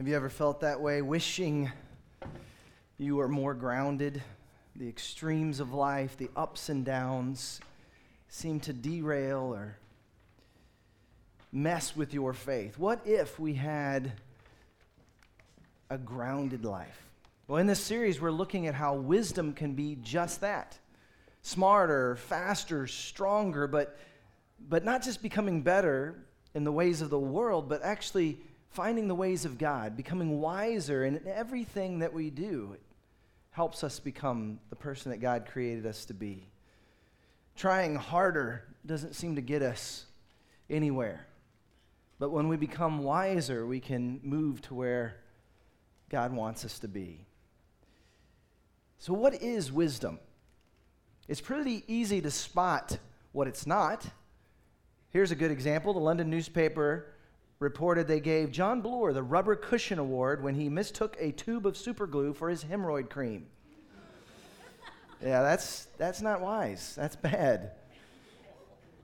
Have you ever felt that way, wishing you were more grounded? The extremes of life, the ups and downs, seem to derail or mess with your faith. What if we had a grounded life? Well, in this series, we're looking at how wisdom can be just that smarter, faster, stronger, but, but not just becoming better in the ways of the world, but actually finding the ways of God, becoming wiser in everything that we do. It helps us become the person that God created us to be. Trying harder doesn't seem to get us anywhere. But when we become wiser, we can move to where God wants us to be. So, what is wisdom? It's pretty easy to spot what it's not. Here's a good example. The London newspaper reported they gave John Bloor the Rubber Cushion Award when he mistook a tube of superglue for his hemorrhoid cream. yeah, that's, that's not wise. That's bad.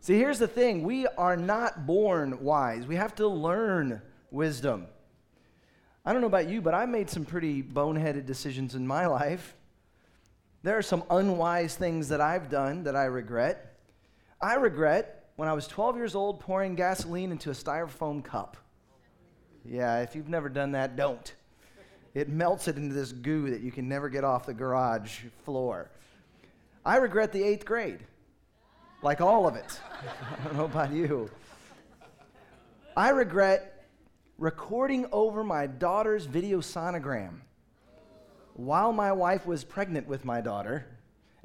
See, here's the thing we are not born wise, we have to learn wisdom. I don't know about you, but I made some pretty boneheaded decisions in my life. There are some unwise things that I've done that I regret. I regret when I was 12 years old pouring gasoline into a styrofoam cup. Yeah, if you've never done that, don't. It melts it into this goo that you can never get off the garage floor. I regret the eighth grade, like all of it. I don't know about you. I regret recording over my daughter's video sonogram while my wife was pregnant with my daughter.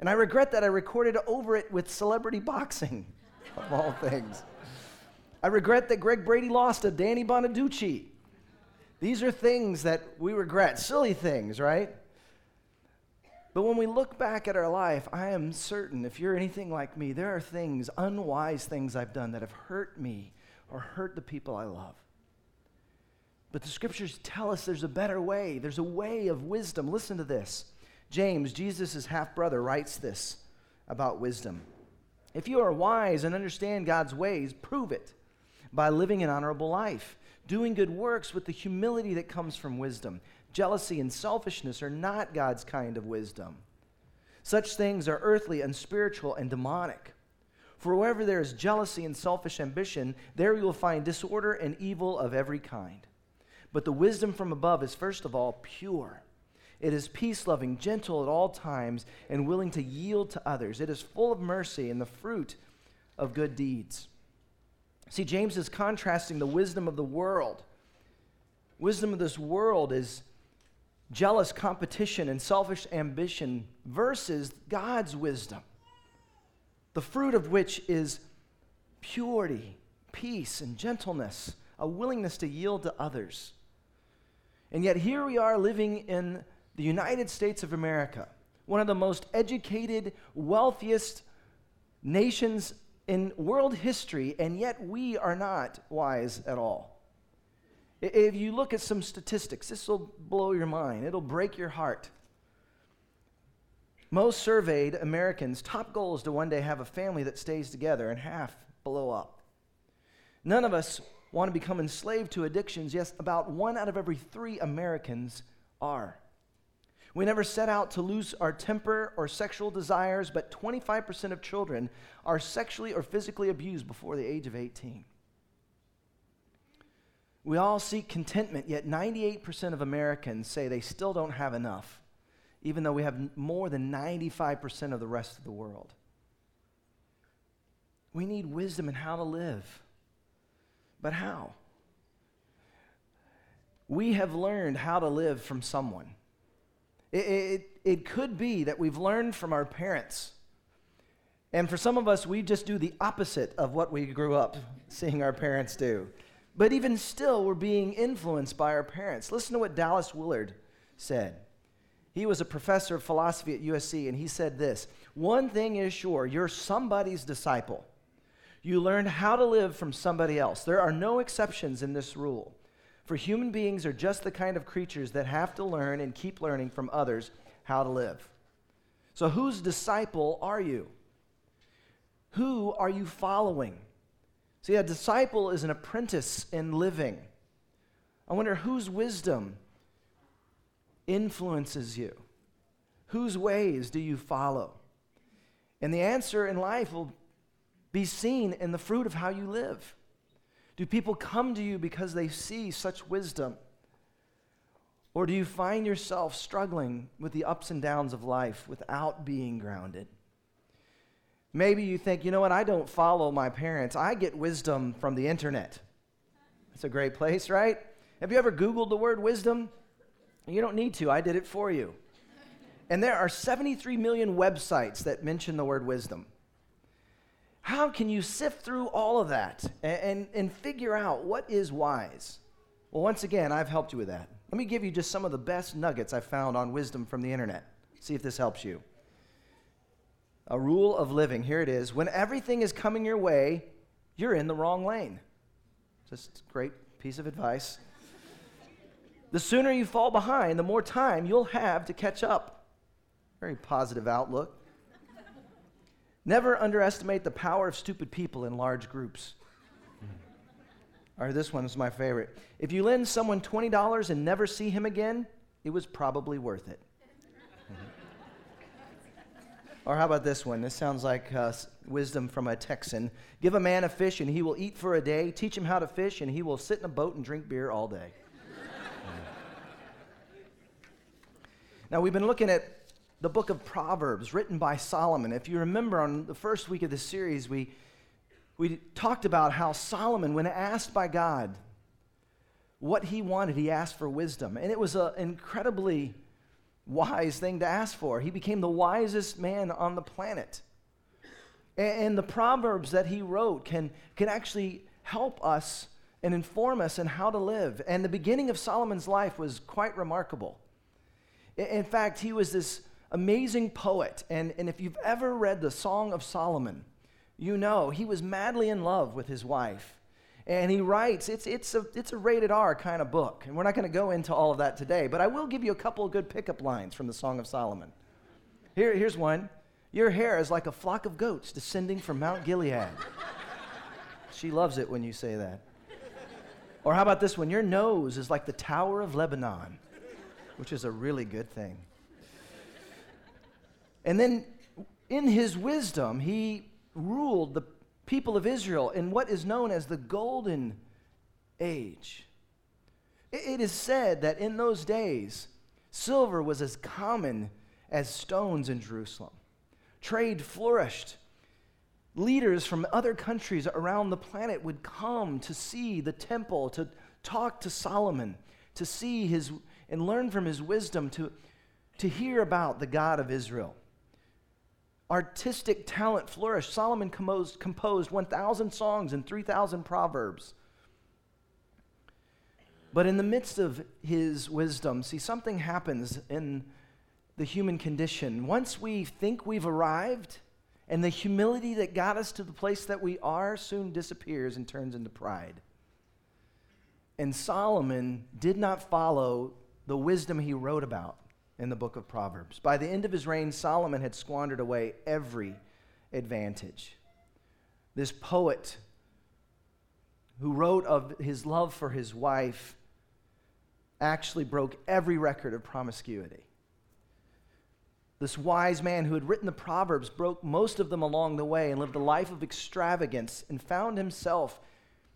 And I regret that I recorded over it with celebrity boxing, of all things. I regret that Greg Brady lost to Danny Bonaduce. These are things that we regret, silly things, right? But when we look back at our life, I am certain, if you're anything like me, there are things, unwise things I've done that have hurt me or hurt the people I love. But the scriptures tell us there's a better way. There's a way of wisdom. Listen to this. James, Jesus' half brother, writes this about wisdom. If you are wise and understand God's ways, prove it by living an honorable life, doing good works with the humility that comes from wisdom. Jealousy and selfishness are not God's kind of wisdom. Such things are earthly, unspiritual, and demonic. For wherever there is jealousy and selfish ambition, there you will find disorder and evil of every kind. But the wisdom from above is, first of all, pure. It is peace loving, gentle at all times, and willing to yield to others. It is full of mercy and the fruit of good deeds. See, James is contrasting the wisdom of the world. Wisdom of this world is jealous competition and selfish ambition versus God's wisdom, the fruit of which is purity, peace, and gentleness, a willingness to yield to others. And yet, here we are living in the United States of America, one of the most educated, wealthiest nations in world history, and yet we are not wise at all. If you look at some statistics, this will blow your mind, it'll break your heart. Most surveyed Americans' top goal is to one day have a family that stays together, and half blow up. None of us want to become enslaved to addictions, yes, about one out of every three Americans are. We never set out to lose our temper or sexual desires, but 25% of children are sexually or physically abused before the age of 18. We all seek contentment, yet 98% of Americans say they still don't have enough, even though we have more than 95% of the rest of the world. We need wisdom in how to live. But how? We have learned how to live from someone. It, it, it could be that we've learned from our parents. And for some of us, we just do the opposite of what we grew up seeing our parents do. But even still, we're being influenced by our parents. Listen to what Dallas Willard said. He was a professor of philosophy at USC, and he said this One thing is sure, you're somebody's disciple. You learn how to live from somebody else. There are no exceptions in this rule. For human beings are just the kind of creatures that have to learn and keep learning from others how to live. So, whose disciple are you? Who are you following? See, a disciple is an apprentice in living. I wonder whose wisdom influences you? Whose ways do you follow? And the answer in life will be seen in the fruit of how you live. Do people come to you because they see such wisdom? Or do you find yourself struggling with the ups and downs of life without being grounded? Maybe you think, you know what, I don't follow my parents. I get wisdom from the internet. It's a great place, right? Have you ever Googled the word wisdom? You don't need to, I did it for you. And there are 73 million websites that mention the word wisdom. How can you sift through all of that and, and, and, figure out what is wise? Well, once again, I've helped you with that. Let me give you just some of the best nuggets I've found on wisdom from the internet. See if this helps you. A rule of living. Here it is. When everything is coming your way, you're in the wrong lane. Just great piece of advice. The sooner you fall behind, the more time you'll have to catch up. Very positive outlook. Never underestimate the power of stupid people in large groups. Or this one is my favorite. If you lend someone $20 and never see him again, it was probably worth it. or how about this one? This sounds like uh, wisdom from a Texan. Give a man a fish and he will eat for a day. Teach him how to fish and he will sit in a boat and drink beer all day. now, we've been looking at the book of Proverbs written by Solomon. If you remember on the first week of this series, we, we talked about how Solomon, when asked by God what he wanted, he asked for wisdom. And it was an incredibly wise thing to ask for. He became the wisest man on the planet. And, and the Proverbs that he wrote can, can actually help us and inform us in how to live. And the beginning of Solomon's life was quite remarkable. In fact, he was this amazing poet. And, and if you've ever read the Song of Solomon, you know he was madly in love with his wife. And he writes, it's, it's, a, it's a rated R kind of book. And we're not going to go into all of that today, but I will give you a couple of good pickup lines from the Song of Solomon. Here, here's one Your hair is like a flock of goats descending from Mount Gilead. she loves it when you say that. Or how about this one? Your nose is like the Tower of Lebanon, which is a really good thing. And then in his wisdom, he ruled the people of Israel in what is known as the Golden Age. It is said that in those days, silver was as common as stones in Jerusalem. Trade flourished. Leaders from other countries around the planet would come to see the temple, to talk to Solomon, to see his and learn from his wisdom, to, to hear about the God of Israel artistic talent flourished. Solomon composed, composed 1,000 songs and 3,000 proverbs. But in the midst of his wisdom, see, something happens in the human condition. Once we think we've arrived, and the humility that got us to the place that we are soon disappears and turns into pride. And Solomon did not follow the wisdom he wrote about in the book of Proverbs. By the end of his reign, Solomon had squandered away every advantage. This poet who wrote of his love for his wife actually broke every record of promiscuity. This wise man who had written the Proverbs broke most of them along the way and lived a life of extravagance and found himself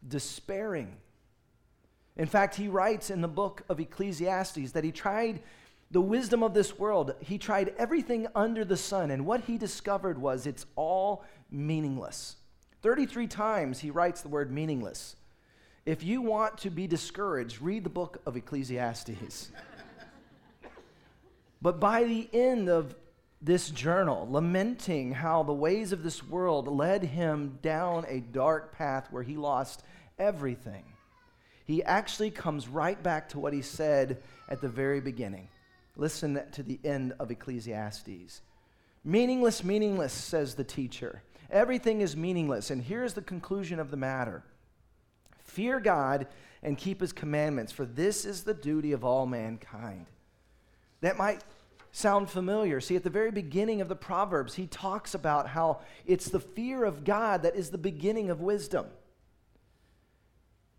despairing. In fact, he writes in the book of Ecclesiastes that he tried the wisdom of this world. He tried everything under the sun, and what he discovered was it's all meaningless. 33 times he writes the word meaningless. If you want to be discouraged, read the book of Ecclesiastes. but by the end of this journal, lamenting how the ways of this world led him down a dark path where he lost everything, he actually comes right back to what he said at the very beginning. Listen to the end of Ecclesiastes. Meaningless, meaningless, says the teacher. Everything is meaningless. And here's the conclusion of the matter Fear God and keep his commandments, for this is the duty of all mankind. That might sound familiar. See, at the very beginning of the Proverbs, he talks about how it's the fear of God that is the beginning of wisdom.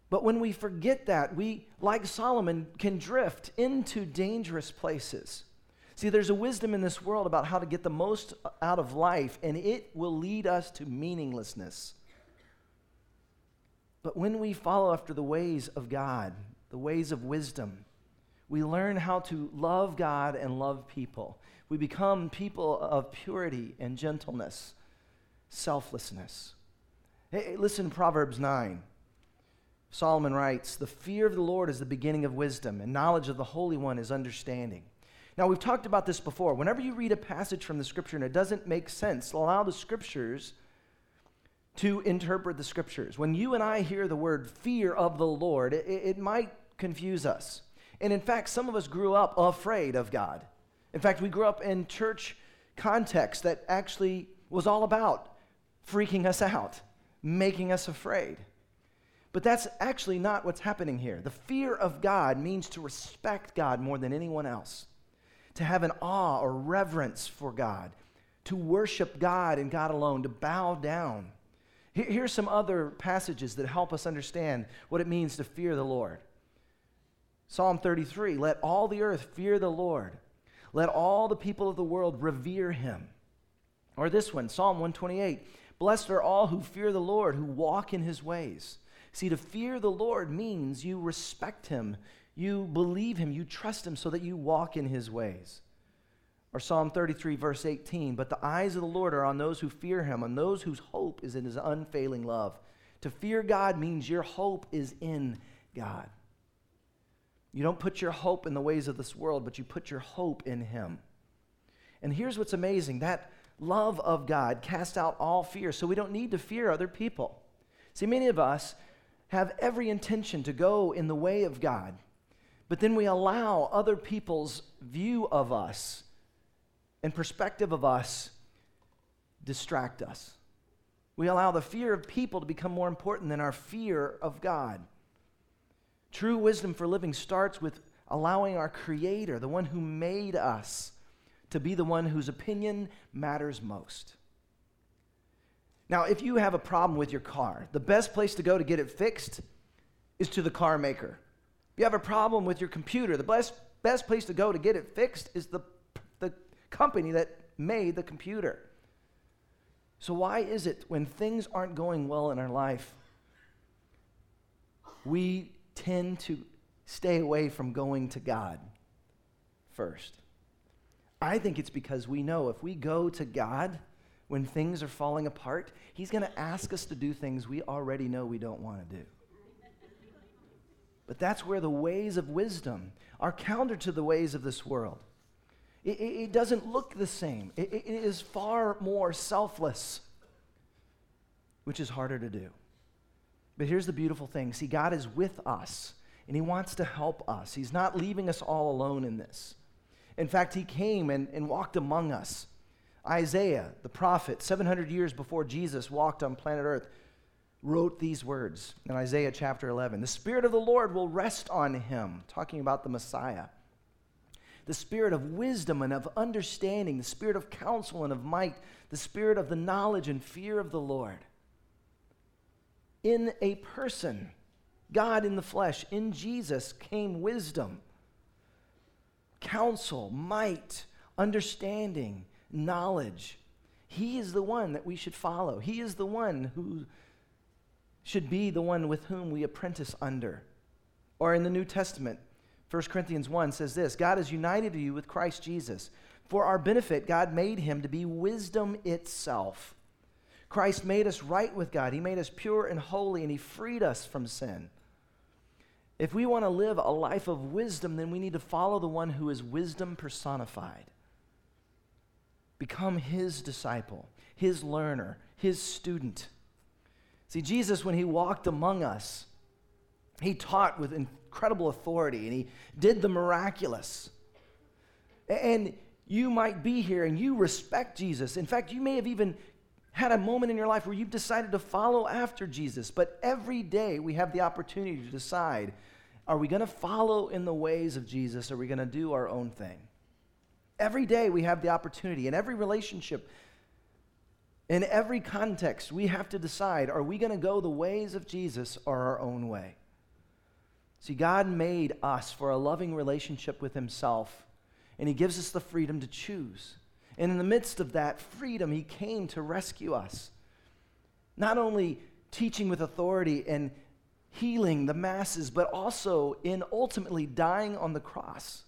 But when we forget that, we, like Solomon, can drift into dangerous places. See, there's a wisdom in this world about how to get the most out of life, and it will lead us to meaninglessness. But when we follow after the ways of God, the ways of wisdom, we learn how to love God and love people. We become people of purity and gentleness, selflessness. Hey, listen Proverbs 9. Solomon writes, The fear of the Lord is the beginning of wisdom, and knowledge of the Holy One is understanding. Now, we've talked about this before. Whenever you read a passage from the scripture and it doesn't make sense, allow the scriptures to interpret the scriptures. When you and I hear the word fear of the Lord, it, it might confuse us. And in fact, some of us grew up afraid of God. In fact, we grew up in church context that actually was all about freaking us out, making us afraid. But that's actually not what's happening here. The fear of God means to respect God more than anyone else, to have an awe or reverence for God, to worship God and God alone, to bow down. Here's some other passages that help us understand what it means to fear the Lord. Psalm 33 Let all the earth fear the Lord, let all the people of the world revere him. Or this one, Psalm 128 Blessed are all who fear the Lord, who walk in his ways. See, to fear the Lord means you respect him, you believe him, you trust him so that you walk in his ways. Or Psalm 33, verse 18 But the eyes of the Lord are on those who fear him, on those whose hope is in his unfailing love. To fear God means your hope is in God. You don't put your hope in the ways of this world, but you put your hope in him. And here's what's amazing that love of God casts out all fear, so we don't need to fear other people. See, many of us have every intention to go in the way of God, but then we allow other people's view of us and perspective of us distract us. We allow the fear of people to become more important than our fear of God. True wisdom for living starts with allowing our Creator, the one who made us, to be the one whose opinion matters most. Now, if you have a problem with your car, the best place to go to get it fixed is to the car maker. If you have a problem with your computer, the best, best place to go to get it fixed is the, the company that made the computer. So, why is it when things aren't going well in our life, we tend to stay away from going to God first? I think it's because we know if we go to God, when things are falling apart, He's going to ask us to do things we already know we don't want to do. But that's where the ways of wisdom are counter to the ways of this world. It, it, it doesn't look the same, it, it is far more selfless, which is harder to do. But here's the beautiful thing see, God is with us, and He wants to help us. He's not leaving us all alone in this. In fact, He came and, and walked among us. Isaiah, the prophet, 700 years before Jesus walked on planet Earth, wrote these words in Isaiah chapter 11 The Spirit of the Lord will rest on him, talking about the Messiah. The spirit of wisdom and of understanding, the spirit of counsel and of might, the spirit of the knowledge and fear of the Lord. In a person, God in the flesh, in Jesus, came wisdom, counsel, might, understanding knowledge. He is the one that we should follow. He is the one who should be the one with whom we apprentice under. Or in the New Testament, 1 Corinthians 1 says this God has united you with Christ Jesus. For our benefit, God made him to be wisdom itself. Christ made us right with God. He made us pure and holy, and He freed us from sin. If we want to live a life of wisdom, then we need to follow the one who is wisdom personified. Become his disciple, his learner, his student. See, Jesus, when he walked among us, he taught with incredible authority and he did the miraculous. And you might be here and you respect Jesus. In fact, you may have even had a moment in your life where you've decided to follow after Jesus. But every day we have the opportunity to decide are we going to follow in the ways of Jesus or are we going to do our own thing? Every day we have the opportunity, in every relationship, in every context, we have to decide are we going to go the ways of Jesus or our own way? See, God made us for a loving relationship with Himself, and He gives us the freedom to choose. And in the midst of that freedom, He came to rescue us. Not only teaching with authority and healing the masses, but also in ultimately dying on the cross,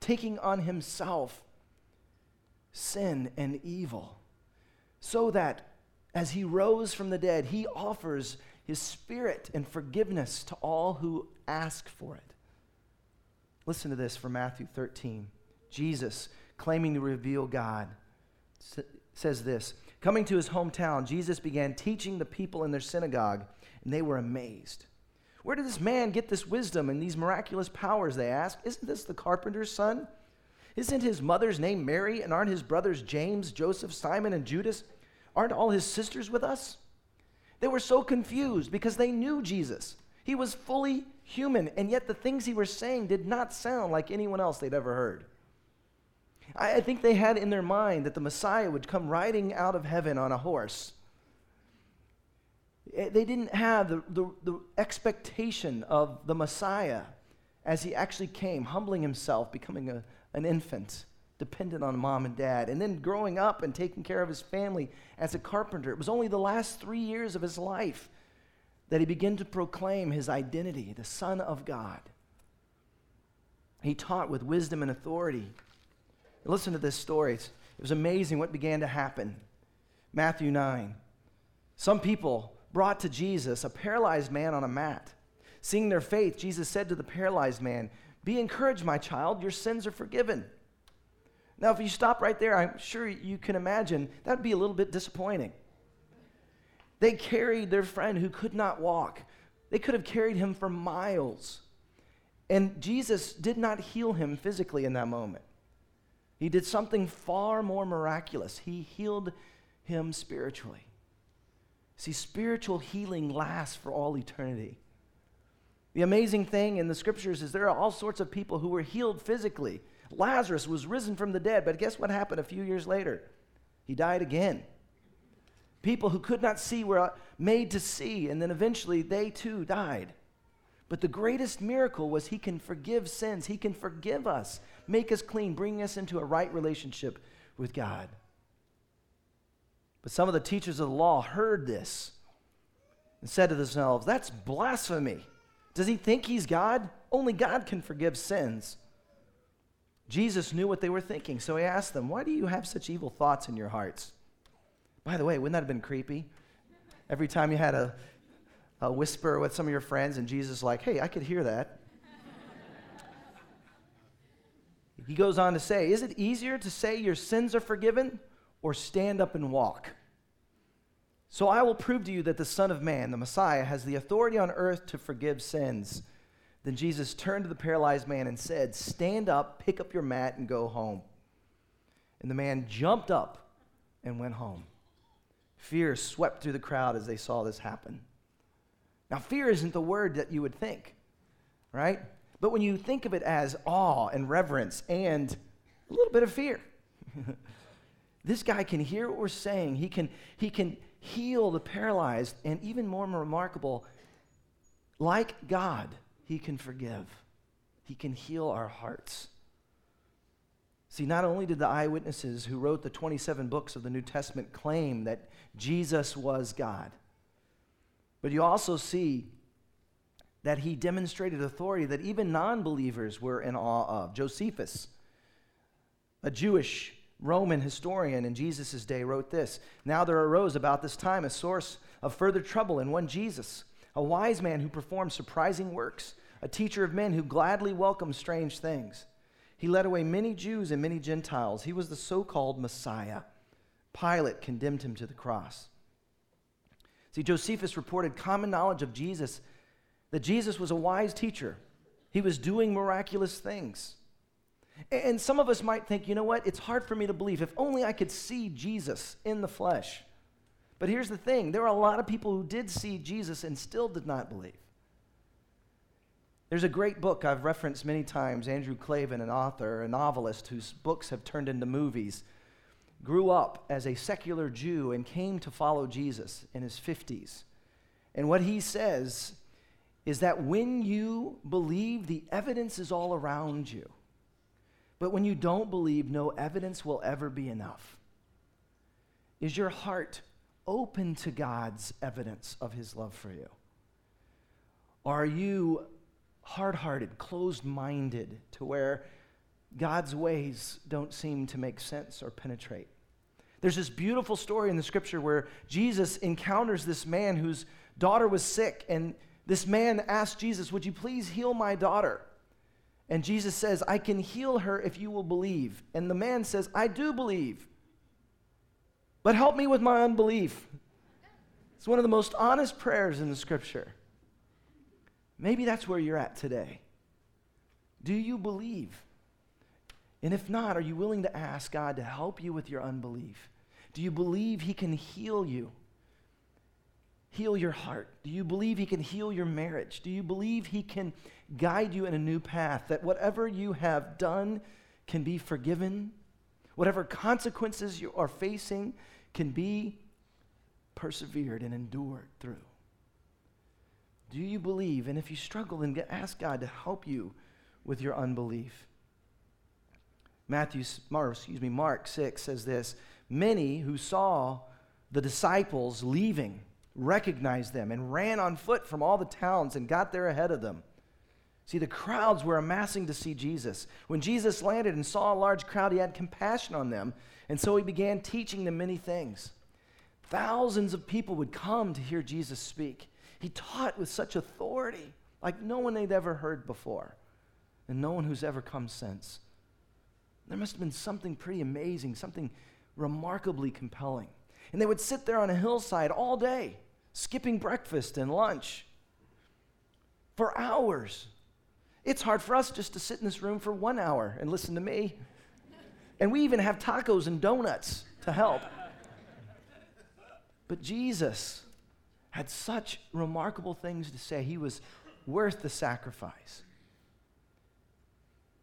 taking on Himself sin and evil, so that as He rose from the dead, He offers His Spirit and forgiveness to all who ask for it. Listen to this from Matthew 13. Jesus, claiming to reveal God, says this Coming to his hometown, Jesus began teaching the people in their synagogue, and they were amazed. Where did this man get this wisdom and these miraculous powers? They asked. Isn't this the carpenter's son? Isn't his mother's name Mary, and aren't his brothers James, Joseph, Simon, and Judas? Aren't all his sisters with us? They were so confused because they knew Jesus. He was fully human, and yet the things he was saying did not sound like anyone else they'd ever heard. I think they had in their mind that the Messiah would come riding out of heaven on a horse. Eh, they didn't have the, the, the expectation of the Messiah as he actually came, humbling himself, becoming a, an infant, dependent on mom and dad, and then growing up and taking care of his family as a carpenter. It was only the last three years of his life that he began to proclaim his identity, the Son of God. He taught with wisdom and authority. Listen to this story. It was amazing what began to happen. Matthew 9. Some people brought to Jesus a paralyzed man on a mat. Seeing their faith, Jesus said to the paralyzed man, Be encouraged, my child, your sins are forgiven. Now, if you stop right there, I'm sure you can imagine that would be a little bit disappointing. They carried their friend who could not walk. They could have carried him for miles. And Jesus did not heal him physically in that moment. He did something far more miraculous. He healed him spiritually. See, spiritual healing lasts for all eternity. The amazing thing in the scriptures is there are all sorts of people who were healed physically. Lazarus was risen from the dead, but guess what happened a few years later? He died again. People who could not see were uh, made to see, and then eventually they too died. But the greatest miracle was he can forgive sins. He can forgive us, make us clean, bring us into a right relationship with God. But some of the teachers of the law heard this and said to themselves, That's blasphemy. Does he think he's God? Only God can forgive sins. Jesus knew what they were thinking, so he asked them, Why do you have such evil thoughts in your hearts? By the way, wouldn't that have been creepy? Every time you had a, a whisper with some of your friends, and Jesus like, hey, I could hear that. he goes on to say, Is it easier to say your sins are forgiven or stand up and walk? So I will prove to you that the Son of Man, the Messiah, has the authority on earth to forgive sins. Then Jesus turned to the paralyzed man and said, Stand up, pick up your mat, and go home. And the man jumped up and went home. Fear swept through the crowd as they saw this happen. Now, fear isn't the word that you would think, right? But when you think of it as awe and reverence and a little bit of fear, this guy can hear what we're saying. He can, he can heal the paralyzed, and even more remarkable, like God, he can forgive. He can heal our hearts. See, not only did the eyewitnesses who wrote the 27 books of the New Testament claim that Jesus was God, but you also see that he demonstrated authority that even non believers were in awe of. Josephus, a Jewish Roman historian in Jesus' day, wrote this Now there arose about this time a source of further trouble in one Jesus, a wise man who performed surprising works, a teacher of men who gladly welcomed strange things. He led away many Jews and many Gentiles. He was the so called Messiah. Pilate condemned him to the cross. See, Josephus reported common knowledge of Jesus, that Jesus was a wise teacher. He was doing miraculous things. And some of us might think, you know what? It's hard for me to believe. If only I could see Jesus in the flesh. But here's the thing there are a lot of people who did see Jesus and still did not believe. There's a great book I've referenced many times Andrew Klavan, an author, a novelist whose books have turned into movies, grew up as a secular Jew and came to follow Jesus in his 50s. And what he says is that when you believe, the evidence is all around you. But when you don't believe, no evidence will ever be enough. Is your heart open to God's evidence of his love for you? Are you hard hearted, closed minded to where God's ways don't seem to make sense or penetrate? There's this beautiful story in the scripture where Jesus encounters this man whose daughter was sick, and this man asked Jesus, Would you please heal my daughter? And Jesus says, I can heal her if you will believe. And the man says, I do believe. But help me with my unbelief. It's one of the most honest prayers in the scripture. Maybe that's where you're at today. Do you believe? And if not, are you willing to ask God to help you with your unbelief? Do you believe He can heal you? Heal your heart? Do you believe He can heal your marriage? Do you believe He can guide you in a new path? That whatever you have done can be forgiven? Whatever consequences you are facing can be persevered and endured through? Do you believe? And if you struggle, then ask God to help you with your unbelief. Matthew, Mark, excuse me, Mark 6 says this Many who saw the disciples leaving recognized them and ran on foot from all the towns and got there ahead of them. See, the crowds were amassing to see Jesus. When Jesus landed and saw a large crowd, he had compassion on them, and so he began teaching them many things. Thousands of people would come to hear Jesus speak. He taught with such authority, like no one they'd ever heard before, and no one who's ever come since. There must have been something pretty amazing, something remarkably compelling. And they would sit there on a hillside all day, skipping breakfast and lunch for hours. It's hard for us just to sit in this room for one hour and listen to me. And we even have tacos and donuts to help. But Jesus had such remarkable things to say. He was worth the sacrifice.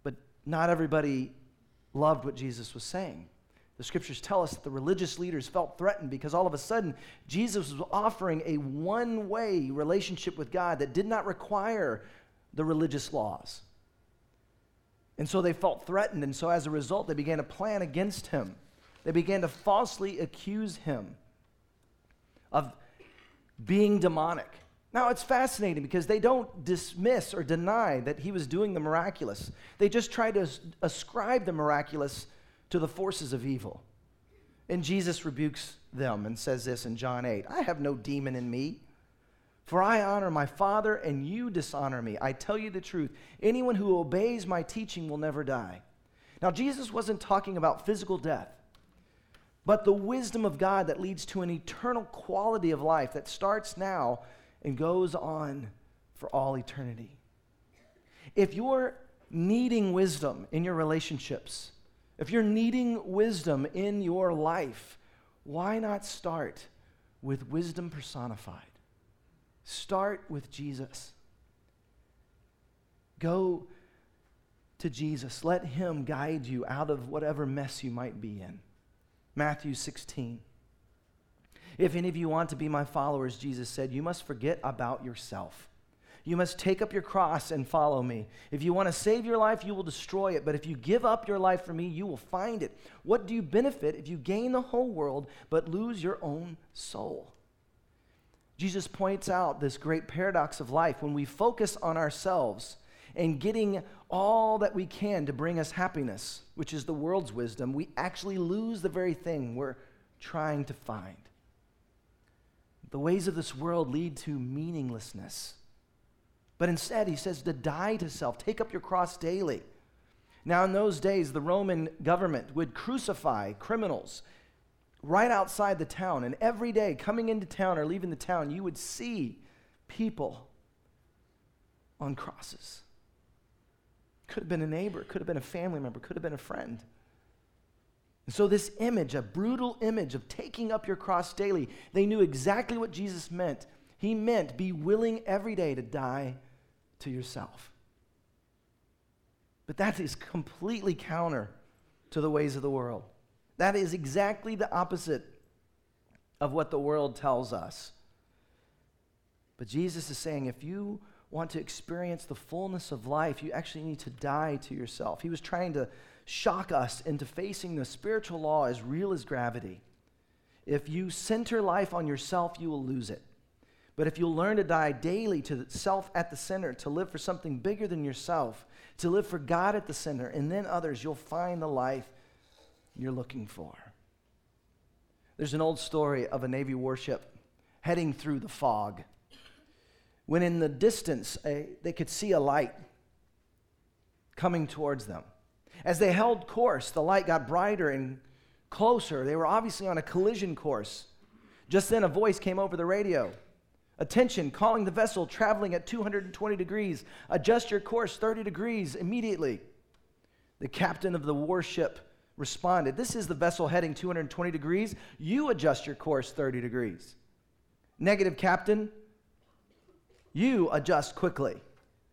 But not everybody loved what Jesus was saying. The scriptures tell us that the religious leaders felt threatened because all of a sudden Jesus was offering a one way relationship with God that did not require the religious laws. And so they felt threatened, and so as a result, they began to plan against him. They began to falsely accuse him of being demonic. Now, it's fascinating because they don't dismiss or deny that he was doing the miraculous. They just try to ascribe the miraculous to the forces of evil. And Jesus rebukes them and says this in John 8 I have no demon in me. For I honor my Father, and you dishonor me. I tell you the truth. Anyone who obeys my teaching will never die. Now, Jesus wasn't talking about physical death, but the wisdom of God that leads to an eternal quality of life that starts now and goes on for all eternity. If you're needing wisdom in your relationships, if you're needing wisdom in your life, why not start with wisdom personified? Start with Jesus. Go to Jesus. Let Him guide you out of whatever mess you might be in. Matthew 16. If any of you want to be my followers, Jesus said, you must forget about yourself. You must take up your cross and follow me. If you want to save your life, you will destroy it. But if you give up your life for me, you will find it. What do you benefit if you gain the whole world but lose your own soul? Jesus points out this great paradox of life. When we focus on ourselves and getting all that we can to bring us happiness, which is the world's wisdom, we actually lose the very thing we're trying to find. The ways of this world lead to meaninglessness. But instead, he says to die to self, take up your cross daily. Now, in those days, the Roman government would crucify criminals right outside the town. And every day, coming into town or leaving the town, you would see people on crosses. Could have been a neighbor, could have been a family member, could have been a friend. And so, this image, a brutal image of taking up your cross daily, they knew exactly what Jesus meant. He meant be willing every day to die to yourself. But that is completely counter to the ways of the world. That is exactly the opposite of what the world tells us. But Jesus is saying if you want to experience the fullness of life, you actually need to die to yourself. He was trying to shock us into facing the spiritual law as real as gravity. If you center life on yourself, you will lose it. But if you'll learn to die daily to self at the center, to live for something bigger than yourself, to live for God at the center, and then others, you'll find the life you're looking for. There's an old story of a Navy warship heading through the fog. When in the distance, a, they could see a light coming towards them. As they held course, the light got brighter and closer. They were obviously on a collision course. Just then, a voice came over the radio. Attention, calling the vessel traveling at 220 degrees. Adjust your course 30 degrees immediately. The captain of the warship responded, This is the vessel heading 220 degrees. You adjust your course 30 degrees. Negative, captain. You adjust quickly,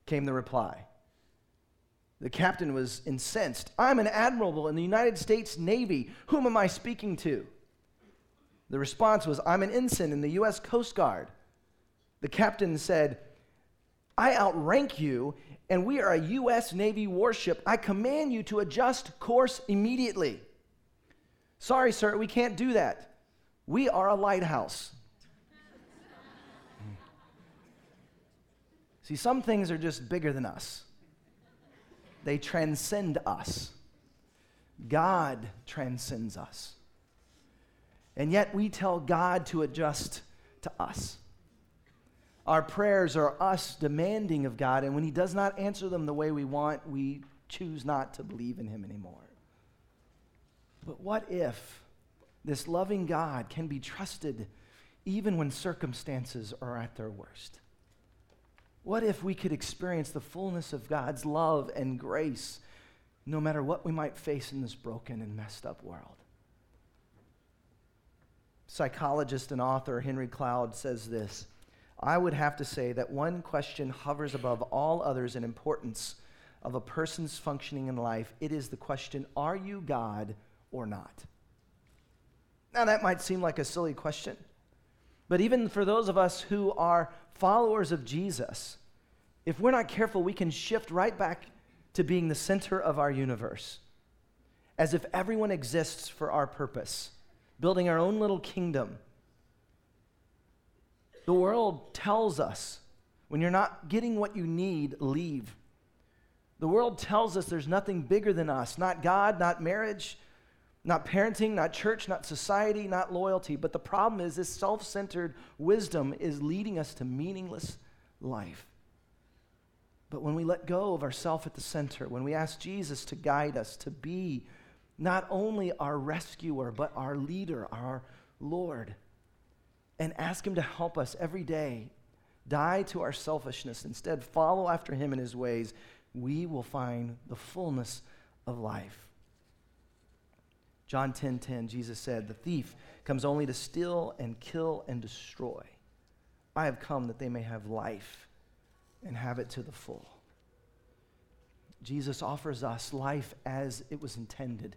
came the reply. The captain was incensed. I'm an admiral in the United States Navy. Whom am I speaking to? The response was, I'm an ensign in the U.S. Coast Guard. The captain said, I outrank you, and we are a U.S. Navy warship. I command you to adjust course immediately. Sorry, sir, we can't do that. We are a lighthouse. See, some things are just bigger than us they transcend us. God transcends us. And yet we tell God to adjust to us. Our prayers are us demanding of God, and when He does not answer them the way we want, we choose not to believe in Him anymore. But what if this loving God can be trusted even when circumstances are at their worst? What if we could experience the fullness of God's love and grace no matter what we might face in this broken and messed up world? Psychologist and author Henry Cloud says this I would have to say that one question hovers above all others in importance of a person's functioning in life. It is the question Are you God or not? Now, that might seem like a silly question, but even for those of us who are followers of Jesus, if we're not careful, we can shift right back to being the center of our universe, as if everyone exists for our purpose, building our own little kingdom. The world tells us when you're not getting what you need, leave. The world tells us there's nothing bigger than us not God, not marriage, not parenting, not church, not society, not loyalty. But the problem is, this self centered wisdom is leading us to meaningless life. But when we let go of ourself at the center, when we ask Jesus to guide us, to be not only our rescuer, but our leader, our Lord, and ask Him to help us every day die to our selfishness, instead, follow after Him in His ways, we will find the fullness of life. John 10:10 10, 10, Jesus said, "The thief comes only to steal and kill and destroy. I have come that they may have life and have it to the full." Jesus offers us life as it was intended.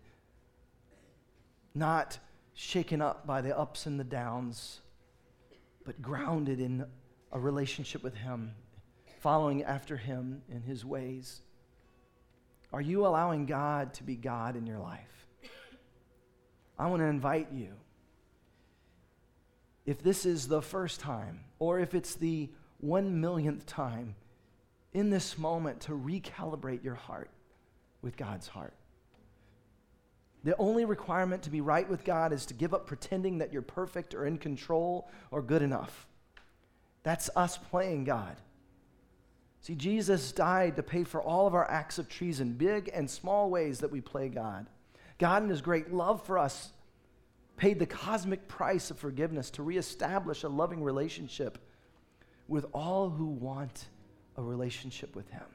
Not shaken up by the ups and the downs, but grounded in a relationship with Him, following after Him in His ways. Are you allowing God to be God in your life? I want to invite you. If this is the first time, or if it's the one millionth time, in this moment to recalibrate your heart with God's heart. The only requirement to be right with God is to give up pretending that you're perfect or in control or good enough. That's us playing God. See, Jesus died to pay for all of our acts of treason, big and small ways that we play God. God, in His great love for us, paid the cosmic price of forgiveness to reestablish a loving relationship with all who want a relationship with Him.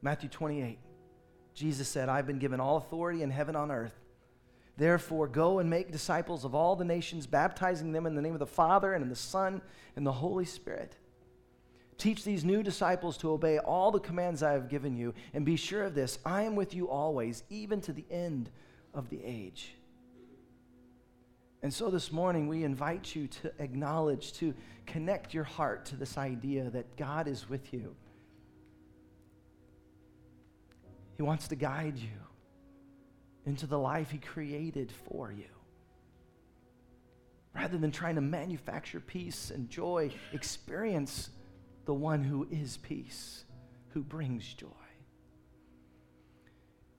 Matthew 28, Jesus said, I've been given all authority in heaven on earth. Therefore, go and make disciples of all the nations, baptizing them in the name of the Father and the Son and the Holy Spirit. Teach these new disciples to obey all the commands I have given you, and be sure of this I am with you always, even to the end of the age. And so this morning, we invite you to acknowledge, to connect your heart to this idea that God is with you. He wants to guide you into the life He created for you. Rather than trying to manufacture peace and joy, experience the one who is peace, who brings joy.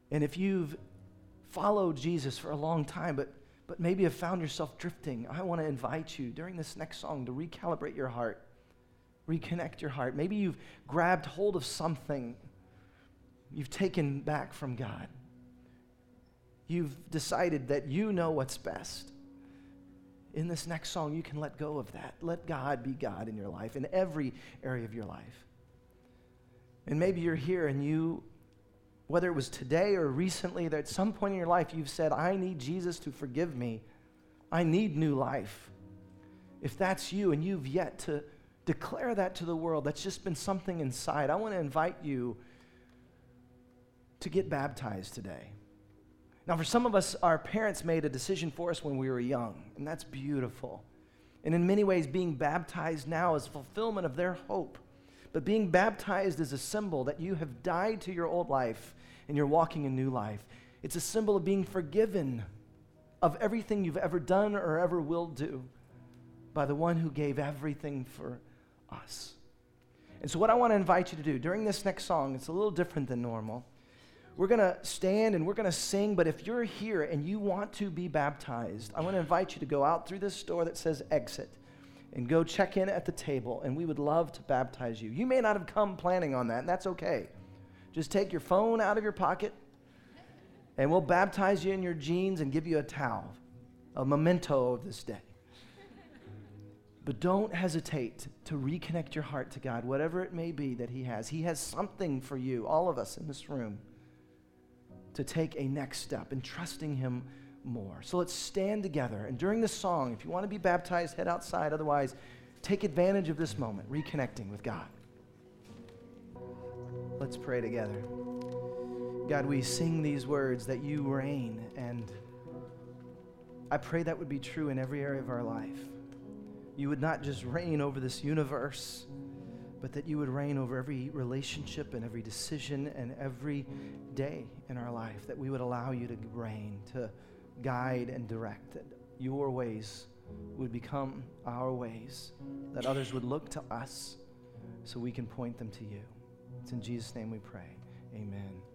And if you've followed Jesus for a long time, but, but maybe have found yourself drifting, I want to invite you during this next song to recalibrate your heart, reconnect your heart. Maybe you've grabbed hold of something you've taken back from God. You've decided that you know what's best. In this next song, you can let go of that. Let God be God in your life, in every area of your life. And maybe you're here and you, whether it was today or recently, that at some point in your life you've said, I need Jesus to forgive me. I need new life. If that's you and you've yet to declare that to the world, that's just been something inside, I want to invite you to get baptized today. Now, for some of us, our parents made a decision for us when we were young, and that's beautiful. And in many ways, being baptized now is fulfillment of their hope. But being baptized is a symbol that you have died to your old life and you're walking a new life. It's a symbol of being forgiven of everything you've ever done or ever will do by the one who gave everything for us. And so, what I want to invite you to do during this next song, it's a little different than normal we're going to stand and we're going to sing, but if you're here and you want to be baptized, I want to invite you to go out through this door that says exit and go check in at the table, and we would love to baptize you. You may not have come planning on that, and that's okay. Just take your phone out of your pocket, and we'll baptize you in your jeans and give you a towel, a memento of this day. But don't hesitate to reconnect your heart to God, whatever it may be that He has. He has something for you, all of us in this room to take a next step in trusting Him more. So let's stand together. And during this song, if you want to be baptized, head outside. Otherwise, take advantage of this moment, reconnecting with God. Let's pray together. God, we sing these words that you reign, and I pray that would be true in every area of our life. You would not just reign over this universe but that you would reign over every relationship and every decision and every day in our life, that we would allow you to reign, to guide and direct, that your ways would become our ways, that others would look to us so we can point them to you. It's in Jesus' name we pray. Amen.